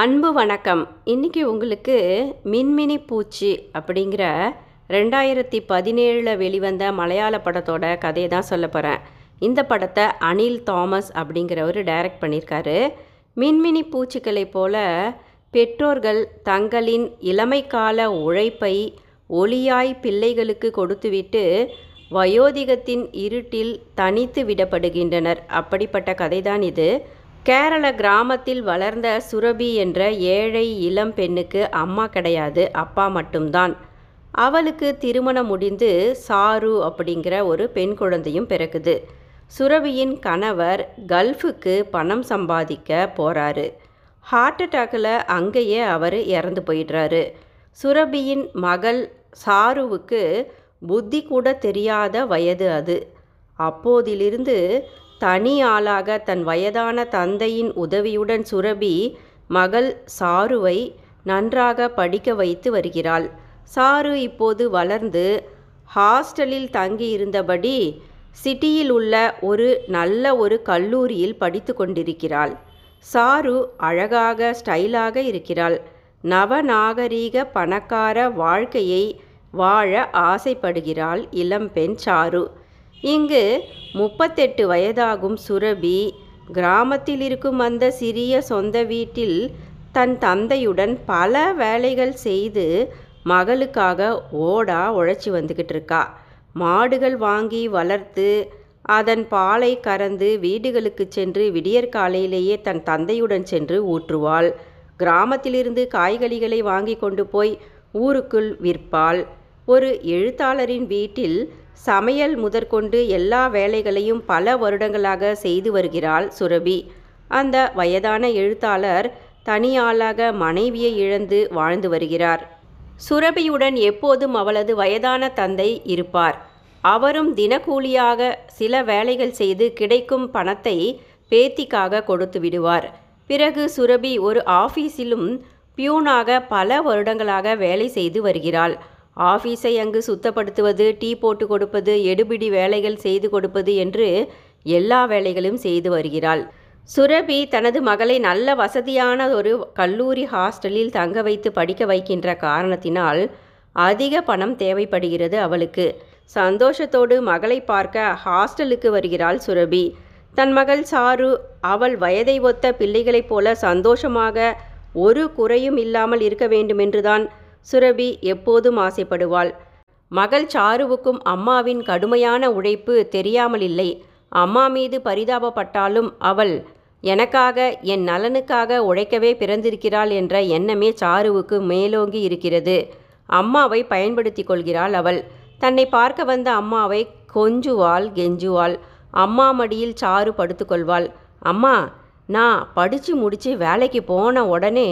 அன்பு வணக்கம். இன்னைக்கு உங்களுக்கு மின்மினி பூச்சி அப்படிங்கிற ரெண்டாயிரத்தி பதினேழில் வெளிவந்த மலையாள படத்தோட கதையை தான் சொல்ல போகிறேன் இந்த படத்தை அனில் தாமஸ் அப்படிங்கிறவர் டைரக்ட் பண்ணியிருக்காரு. மின்மினி பூச்சிகளைப் போல பெற்றோர்கள் தங்களின் இளமைக்கால உழைப்பை ஒளியாய் பிள்ளைகளுக்கு கொடுத்துவிட்டு வயோதிகத்தின் இருட்டில் தனித்து விடப்படுகின்றனர். அப்படிப்பட்ட கதைதான் இது. கேரள கிராமத்தில் வளர்ந்த சுரபி என்ற ஏழை இளம் பெண்ணுக்கு அம்மா கிடையாது அப்பா மட்டும்தான். அவளுக்கு திருமணம் முடிந்து சாரு அப்படிங்கிற ஒரு பெண் குழந்தையும் பிறக்குது. சுரபியின் கணவர் கல்ஃபுக்கு பணம் சம்பாதிக்க போகிறாரு ஹார்ட் அட்டாக்கில் அங்கேயே அவர் இறந்து போயிடுறாரு. சுரபியின் மகள் சாருவுக்கு புத்தி கூட தெரியாத வயது அது. அப்போதிலிருந்து தனி ஆளாக தன் வயதான தந்தையின் உதவியுடன் சுரபி மகள் சாருவை நன்றாக படிக்க வைத்து வருகிறாள். சாரு இப்போது வளர்ந்து ஹாஸ்டலில் தங்கியிருந்தபடி சிட்டியில் உள்ள ஒரு நல்ல ஒரு கல்லூரியில் படித்து கொண்டிருக்கிறாள். சாரு அழகாக ஸ்டைலாக இருக்கிறாள். நவநாகரீக பணக்கார வாழ்க்கையை வாழ ஆசைப்படுகிறாள் இளம்பெண் சாரு. இங்கு முப்பத்தெட்டு வயதாகும் சுரபி கிராமத்தில் இருக்கும் அந்த சிறிய சொந்த வீட்டில் தன் தந்தையுடன் பல வேலைகள் செய்து மகளுக்காக ஓடா உழைச்சி வந்துக்கிட்டு இருக்கா. மாடுகள் வாங்கி வளர்த்து அதன் பாலை கறந்து வீடுகளுக்கு சென்று விடியற்காலையிலேயே தன் தந்தையுடன் சென்று ஊற்றுவாள். கிராமத்திலிருந்து காய்கறிகளை வாங்கி கொண்டு போய் ஊருக்குள் விற்பாள். ஒரு எழுத்தாளரின் வீட்டில் சமையல் முதற்கொண்டு எல்லா வேலைகளையும் பல வருடங்களாக செய்து வருகிறாள் சுரபி. அந்த வயதான எழுத்தாளர் தனியாளாக மனைவியை இழந்து வாழ்ந்து வருகிறார். சுரபியுடன் எப்போதும் அவளது வயதான தந்தை இருப்பார். அவரும் தினக்கூலியாக சில வேலைகள் செய்து கிடைக்கும் பணத்தை பேத்திக்காக கொடுத்து விடுவார். பிறகு சுரபி ஒரு ஆஃபீஸிலும் பியூனாக பல வருடங்களாக வேலை செய்து வருகிறாள். ஆஃபீஸை அங்கு சுத்தப்படுத்துவது டீ போட்டு கொடுப்பது எடுபிடி வேலைகள் செய்து கொடுப்பது என்று எல்லா வேலைகளும் செய்து வருகிறாள். சுரபி தனது மகளை நல்ல வசதியான ஒரு கல்லூரி ஹாஸ்டலில் தங்க வைத்து படிக்க வைக்கின்ற காரணத்தினால் அதிக பணம் தேவைப்படுகிறது அவளுக்கு. சந்தோஷத்தோடு மகளை பார்க்க ஹாஸ்டலுக்கு வருகிறாள் சுரபி. தன் மகள் சாரு அவள் வயதை ஒத்த பிள்ளைகளைப் போல சந்தோஷமாக ஒரு குறையும் இல்லாமல் இருக்க வேண்டுமென்றுதான் சுரபி எப்போதும் ஆசைப்படுவாள். மகள் சாருவுக்கும் அம்மாவின் கடுமையான உழைப்பு தெரியாமல் இல்லை. அம்மா மீது பரிதாபப்பட்டாலும் அவள் எனக்காக என் நலனுக்காக உழைக்கவே பிறந்திருக்கிறாள் என்ற எண்ணமே சாருவுக்கு மேலோங்கி இருக்கிறது. அம்மாவை பயன்படுத்தி கொள்கிறாள் அவள். தன்னை பார்க்க வந்த அம்மாவை கொஞ்சுவாள் கெஞ்சுவாள். அம்மா மடியில் சாரு படுத்துக்கொள்வாள் அம்மா நான் படித்து முடித்து வேலைக்கு போன உடனே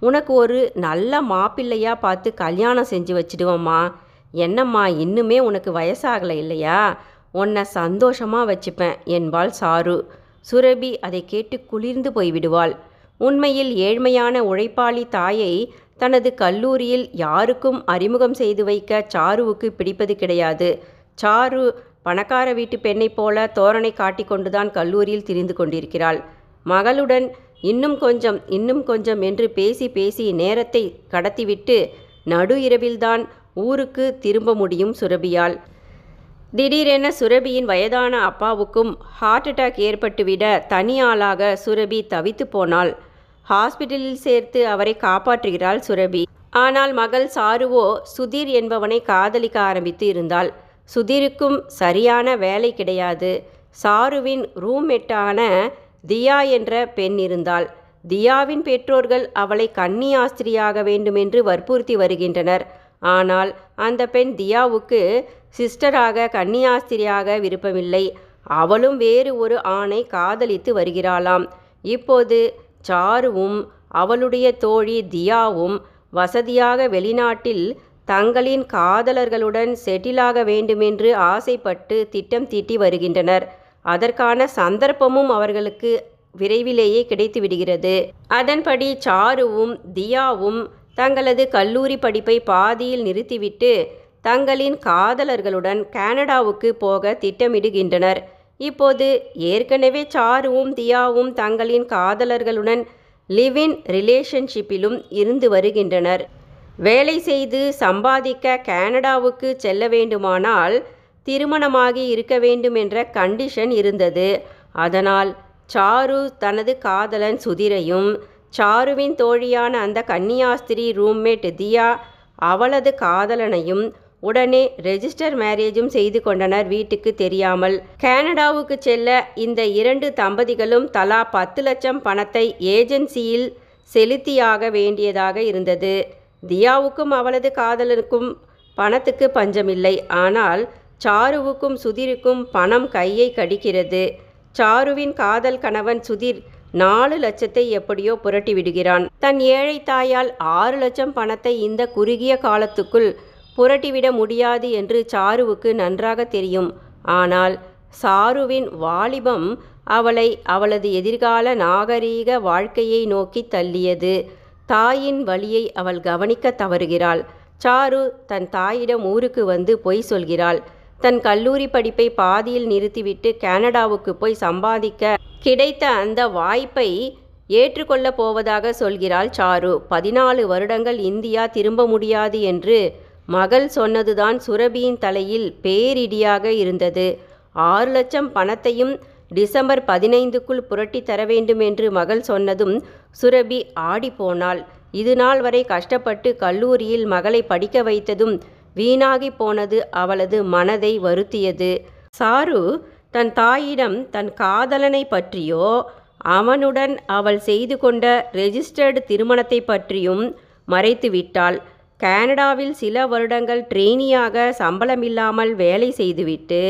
உனக்கு ஒரு நல்ல மாப்பிள்ளையா பார்த்து கல்யாணம் செஞ்சு வச்சிடுவோம்மா. என்னம்மா இன்னுமே உனக்கு வயசாகலை இல்லையா? உன்னை சந்தோஷமாக வச்சுப்பேன் என்பாள் சாரு. சுரபி அதை கேட்டு குளிர்ந்து போய்விடுவாள். உண்மையில் ஏழ்மையான உழைப்பாளி தாயை தனது கல்லூரியில் யாருக்கும் அறிமுகம் செய்து வைக்க சாருவுக்கு பிடிப்பது கிடையாது. சாரு பணக்கார வீட்டு பெண்ணைப் போல தோரணை காட்டிக்கொண்டுதான் கல்லூரியில் திரிந்து கொண்டிருக்கிறாள். மகளுடன் இன்னும் கொஞ்சம் இன்னும் கொஞ்சம் என்று பேசி பேசி நேரத்தை கடத்திவிட்டு நடு இரவில்தான் ஊருக்கு திரும்ப முடியும் சுரபியால். திடீரென சுரபியின் வயதான அப்பாவுக்கும் ஹார்ட் அட்டாக் ஏற்பட்டுவிட தனி ஆளாக சுரபி தவித்து போனாள். ஹாஸ்பிட்டலில் சேர்த்து அவரை காப்பாற்றுகிறாள் சுரபி. ஆனால் மகள் சாருவோ சுதீர் என்பவனை காதலிக்க ஆரம்பித்து இருந்தாள். சுதீருக்கும் சரியான வேலை கிடையாது. சாருவின் ரூம்மேட்டான தியா என்ற பெண் இருந்தாள். தியாவின் பெற்றோர்கள் அவளை கன்னி ஆஸ்திரியாக வேண்டுமென்று வற்புறுத்தி வருகின்றனர். ஆனால் அந்த பெண் தியாவுக்கு சிஸ்டராக கன்னியாஸ்திரியாக விருப்பமில்லை. அவளும் வேறு ஒரு ஆணை காதலித்து வருகிறாளாம். இப்போது சாருவும் அவளுடைய தோழி தியாவும் வசதியாக வெளிநாட்டில் தங்களின் காதலர்களுடன் செட்டிலாக வேண்டுமென்று ஆசைப்பட்டு திட்டம் தீட்டி வருகின்றனர். அதற்கான சந்தர்ப்பமும் அவர்களுக்கு விரைவிலேயே கிடைத்து விடுகிறது. அதன்படி சாருவும் தியாவும் தங்களது கல்லூரி படிப்பை பாதியில் நிறுத்திவிட்டு தங்களின் காதலர்களுடன் கனடாவுக்கு போக திட்டமிடுகின்றனர். இப்போது ஏற்கனவே சாருவும் தியாவும் தங்களின் காதலர்களுடன் லிவ்-இன் ரிலேஷன்ஷிப்பிலும் இருந்து வருகின்றனர். வேலை செய்து சம்பாதிக்க கனடாவுக்கு செல்ல வேண்டுமானால் திருமணமாகி இருக்க வேண்டும் என்ற கண்டிஷன் இருந்தது. அதனால் சாரு தனது காதலன் சுதிரையும் சாருவின் தோழியான அந்த கன்னியாஸ்திரி ரூம்மேட் தியா அவளது காதலனையும் உடனே ரெஜிஸ்டர் மேரேஜும் செய்து கொண்டனர் வீட்டுக்கு தெரியாமல். கனடாவுக்கு செல்ல இந்த இரண்டு தம்பதிகளும் தலா பத்து லட்சம் பணத்தை ஏஜென்சியில் செலுத்தியாக வேண்டியதாக இருந்தது. தியாவுக்கும் அவளது காதலனுக்கும் பணத்துக்கு பஞ்சமில்லை. ஆனால் சாருவுக்கும் சுதிருக்கும் பணம் கையை கடிக்கிறது. சாருவின் காதல் கணவன் சுதிர் நாலு லட்சத்தை எப்படியோ புரட்டி விடுகிறான். தன் ஏழை தாயால் ஆறு லட்சம் பணத்தை இந்த குறுகிய காலத்துக்குள் புரட்டிவிட முடியாது என்று சாருவுக்கு நன்றாக தெரியும். ஆனால் சாருவின் வாலிபம் அவளை அவளது எதிர்கால நாகரீக வாழ்க்கையை நோக்கி தள்ளியது. தாயின் வழியை அவள் கவனிக்க தவறுகிறாள். சாரு தன் தாயிடம் ஊருக்கு வந்து பொய் சொல்கிறாள். தன் கல்லூரி படிப்பை பாதியில் நிறுத்திவிட்டு கனடாவுக்கு போய் சம்பாதிக்க கிடைத்த அந்த வாய்ப்பை ஏற்றுக்கொள்ளப் போவதாக சொல்கிறாள் சாரு. பதினாலு வருடங்கள் இந்தியா திரும்ப முடியாது என்று மகள் சொன்னதுதான் சுரபியின் தலையில் பேரிடியாக இருந்தது. ஆறு லட்சம் பணத்தையும் டிசம்பர் பதினைந்துக்குள் புரட்டி தர வேண்டும் என்று மகள் சொன்னதும் சுரபி ஆடிப்போனாள். இது நாள் வரை கஷ்டப்பட்டு கல்லூரியில் மகளை படிக்க வைத்ததும் வீணாகி போனது அவளது மனதை வருத்தியது. சாரு தன் தாயிடம் தன் காதலனை பற்றியோ அவனுடன் அவள் செய்து கொண்ட ரெஜிஸ்டர்டு திருமணத்தை பற்றியும் மறைத்து விட்டாள். கனடாவில் சில வருடங்கள் ட்ரெயினியாக சம்பளமில்லாமல் வேலை செய்துவிட்டு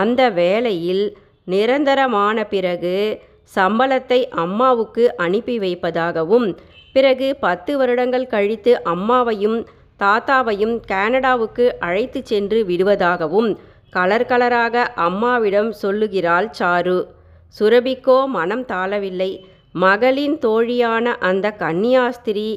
அந்த வேலையில் நிரந்தரமான பிறகு சம்பளத்தை அம்மாவுக்கு அனுப்பி வைப்பதாகவும் பிறகு பத்து வருடங்கள் கழித்து அம்மாவையும் தாத்தாவையும் கனடாவுக்கு அழைத்து சென்று விடுவதாகவும் கலர் கலராக அம்மாவிடம் சொல்லுகிறாள் சாரு. சுரபிக்கோ மனம் தாழவில்லை. மகளின் தோழியான அந்த கன்னியாஸ்திரி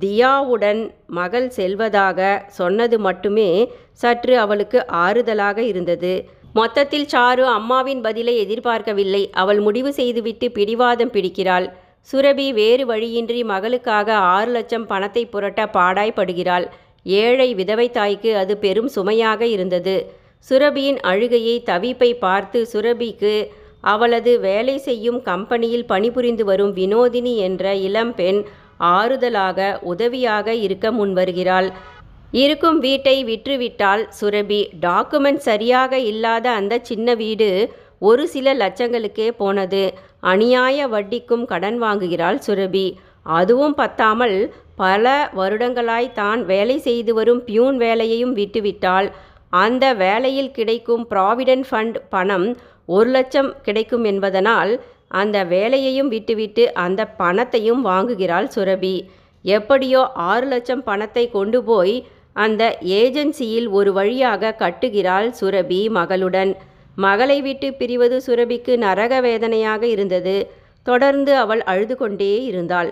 தியாவுடன் மகள் செல்வதாக சொன்னது மட்டுமே சற்று அவளுக்கு ஆறுதலாக இருந்தது. மொத்தத்தில் சாரு அம்மாவின் பதிலை எதிர்பார்க்கவில்லை. அவள் முடிவு செய்துவிட்டு பிடிவாதம் பிடிக்கிறாள். சுரபி வேறு வழியின்றி மகளுக்காக ஆறு லட்சம் பணத்தை புரட்ட பாடாய்ப்படுகிறாள். ஏழை விதவை தாய்க்கு அது பெரும் சுமையாக இருந்தது. சுரபியின் அழுகையை தவிப்பை பார்த்து சுரபிக்கு அவளது வேலை செய்யும் கம்பெனியில் பணிபுரிந்து வரும் வினோதினி என்ற இளம்பெண் ஆறுதலாக உதவியாக இருக்க முன்வருகிறாள் இருக்கும் வீட்டை விற்றுவிட்டால் சுரபி டாக்குமெண்ட் சரியாக இல்லாத அந்த சின்ன வீடு ஒரு சில லட்சங்களுக்கே போனது. அநியாய வட்டிக்கும் கடன் வாங்குகிறாள் சுரபி. அதுவும் பத்தாமல் பல வருடங்களாய் தான் வேலை செய்து வரும் பியூன் வேலையையும் விட்டுவிட்டால் அந்த வேலையில் கிடைக்கும் ப்ராவிடென்ட் ஃபண்ட் பணம் ஒரு லட்சம் கிடைக்கும் என்பதனால் அந்த வேலையையும் விட்டுவிட்டு அந்த பணத்தையும் வாங்குகிறாள் சுரபி. எப்படியோ ஆறு லட்சம் பணத்தை கொண்டு போய் அந்த ஏஜென்சியில் ஒரு வழியாக கட்டுகிறாள் சுரபி மகளுடன். மகளை விட்டு பிரிவது சுரபிக்கு நரக வேதனையாக இருந்தது. தொடர்ந்து அவள் அழுது கொண்டே இருந்தாள்.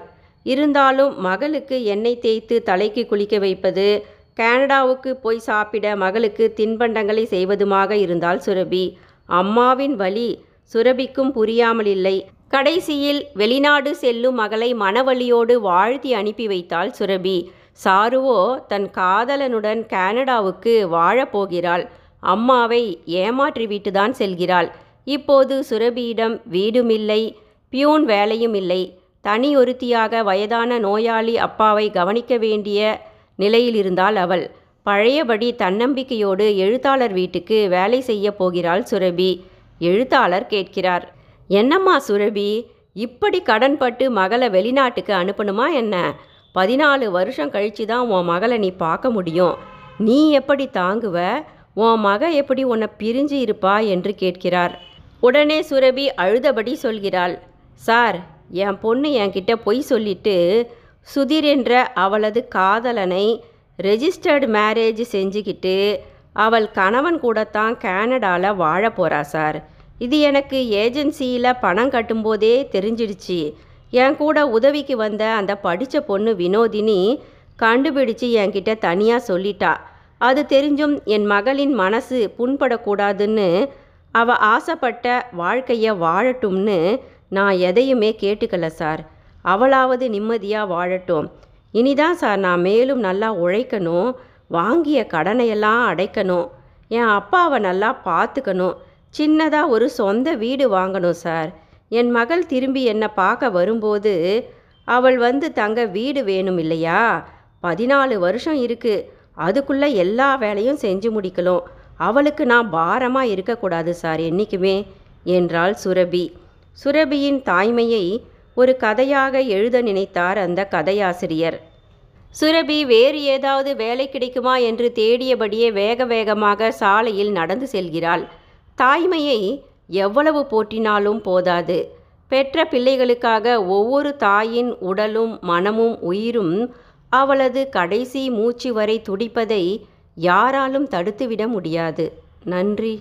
இருந்தாலும் மகளுக்கு எண்ணெய் தேய்த்து தலைக்கு குளிக்க வைப்பது கனடாவுக்கு போய் சாப்பிட மகளுக்கு தின்பண்டங்களை செய்வதுமாக இருந்தால் சுரபி. அம்மாவின் வழி சுரபிக்கும் புரியாமல் இல்லை. கடைசியில் வெளிநாடு செல்லும் மகளை மனவழியோடு வாழ்த்தி அனுப்பி வைத்தாள் சுரபி. சாருவோ தன் காதலனுடன் கனடாவுக்கு வாழப்போகிறாள் அம்மாவை ஏமாற்றிவிட்டுதான் செல்கிறாள். இப்போது சுரபியிடம் வீடுமில்லை பியூன் வேலையும் இல்லை. தனி ஒருத்தியாக வயதான நோயாளி அப்பாவை கவனிக்க வேண்டிய நிலையில் இருந்தாள் அவள். பழையபடி தன்னம்பிக்கையோடு எழுத்தாளர் வீட்டுக்கு வேலை செய்ய போகிறாள் சுரபி. எழுத்தாளர் கேட்கிறார் என்னம்மா சுரபி இப்படி கடன்பட்டு மகளை வெளிநாட்டுக்கு அனுப்பணுமா என்ன? பதினாலு வருஷம் கழிச்சு தான் உன் மகளை நீ பார்க்க முடியும். நீ எப்படி தாங்குவ? உன் மக எப்படி உன்னை பிரிஞ்சு இருப்பா? என்று கேட்கிறார். உடனே சுரபி அழுதபடி சொல்கிறாள் சார் என் பொண்ணு என்கிட்ட பொய் சொல்லிட்டு சுதீர் என்ற அவளது காதலனை ரெஜிஸ்டர்டு மேரேஜ் செஞ்சுக்கிட்டு அவள் கணவன் கூடத்தான் கேனடாவில் வாழ போகிறா சார். இது எனக்கு ஏஜென்சியில் பணம் கட்டும்போதே தெரிஞ்சிடுச்சு. என் கூட உதவிக்கு வந்த அந்த படித்த பொண்ணு வினோதினி கண்டுபிடிச்சு என்கிட்ட தனியாக சொல்லிட்டா. அது தெரிஞ்சும் என் மகளின் மனசு புண்படக்கூடாதுன்னு அவள் ஆசைப்பட்ட வாழ்க்கையை வாழட்டும்னு நான் எதையுமே கேட்டுக்கல சார். அவளாவது நிம்மதியாக வாழட்டும். இனிதான் சார் நான் மேலும் நல்லா உழைக்கணும். வாங்கிய கடனையெல்லாம் அடைக்கணும். என் அப்பாவை நல்லா பார்த்துக்கணும். சின்னதாக ஒரு சொந்த வீடு வாங்கணும் சார். என் மகள் திரும்பி என்னை பார்க்க வரும்போது அவள் வந்து தங்க வீடு வேணும் இல்லையா? பதினாலு வருஷம் இருக்கு. அதுக்குள்ளே எல்லா வேலையும் செஞ்சு முடிக்கணும். அவளுக்கு நான் பாரமாக இருக்கக்கூடாது சார் என்றைக்குமே என்றாள் சுரபி. சுரபியின் தாய்மையை ஒரு கதையாக எழுத நினைத்தார் அந்த கதையாசிரியர். சுரபி வேறு ஏதாவது வேலை கிடைக்குமா? என்று தேடியபடியே வேக வேகமாக சாலையில் நடந்து செல்கிறாள். தாய்மையை எவ்வளவு போற்றினாலும் போதாது. பெற்ற பிள்ளைகளுக்காக ஒவ்வொரு தாயின் உடலும் மனமும் உயிரும் அவளது கடைசி மூச்சு வரை துடிப்பதை யாராலும் தடுத்துவிட முடியாது. நன்றி.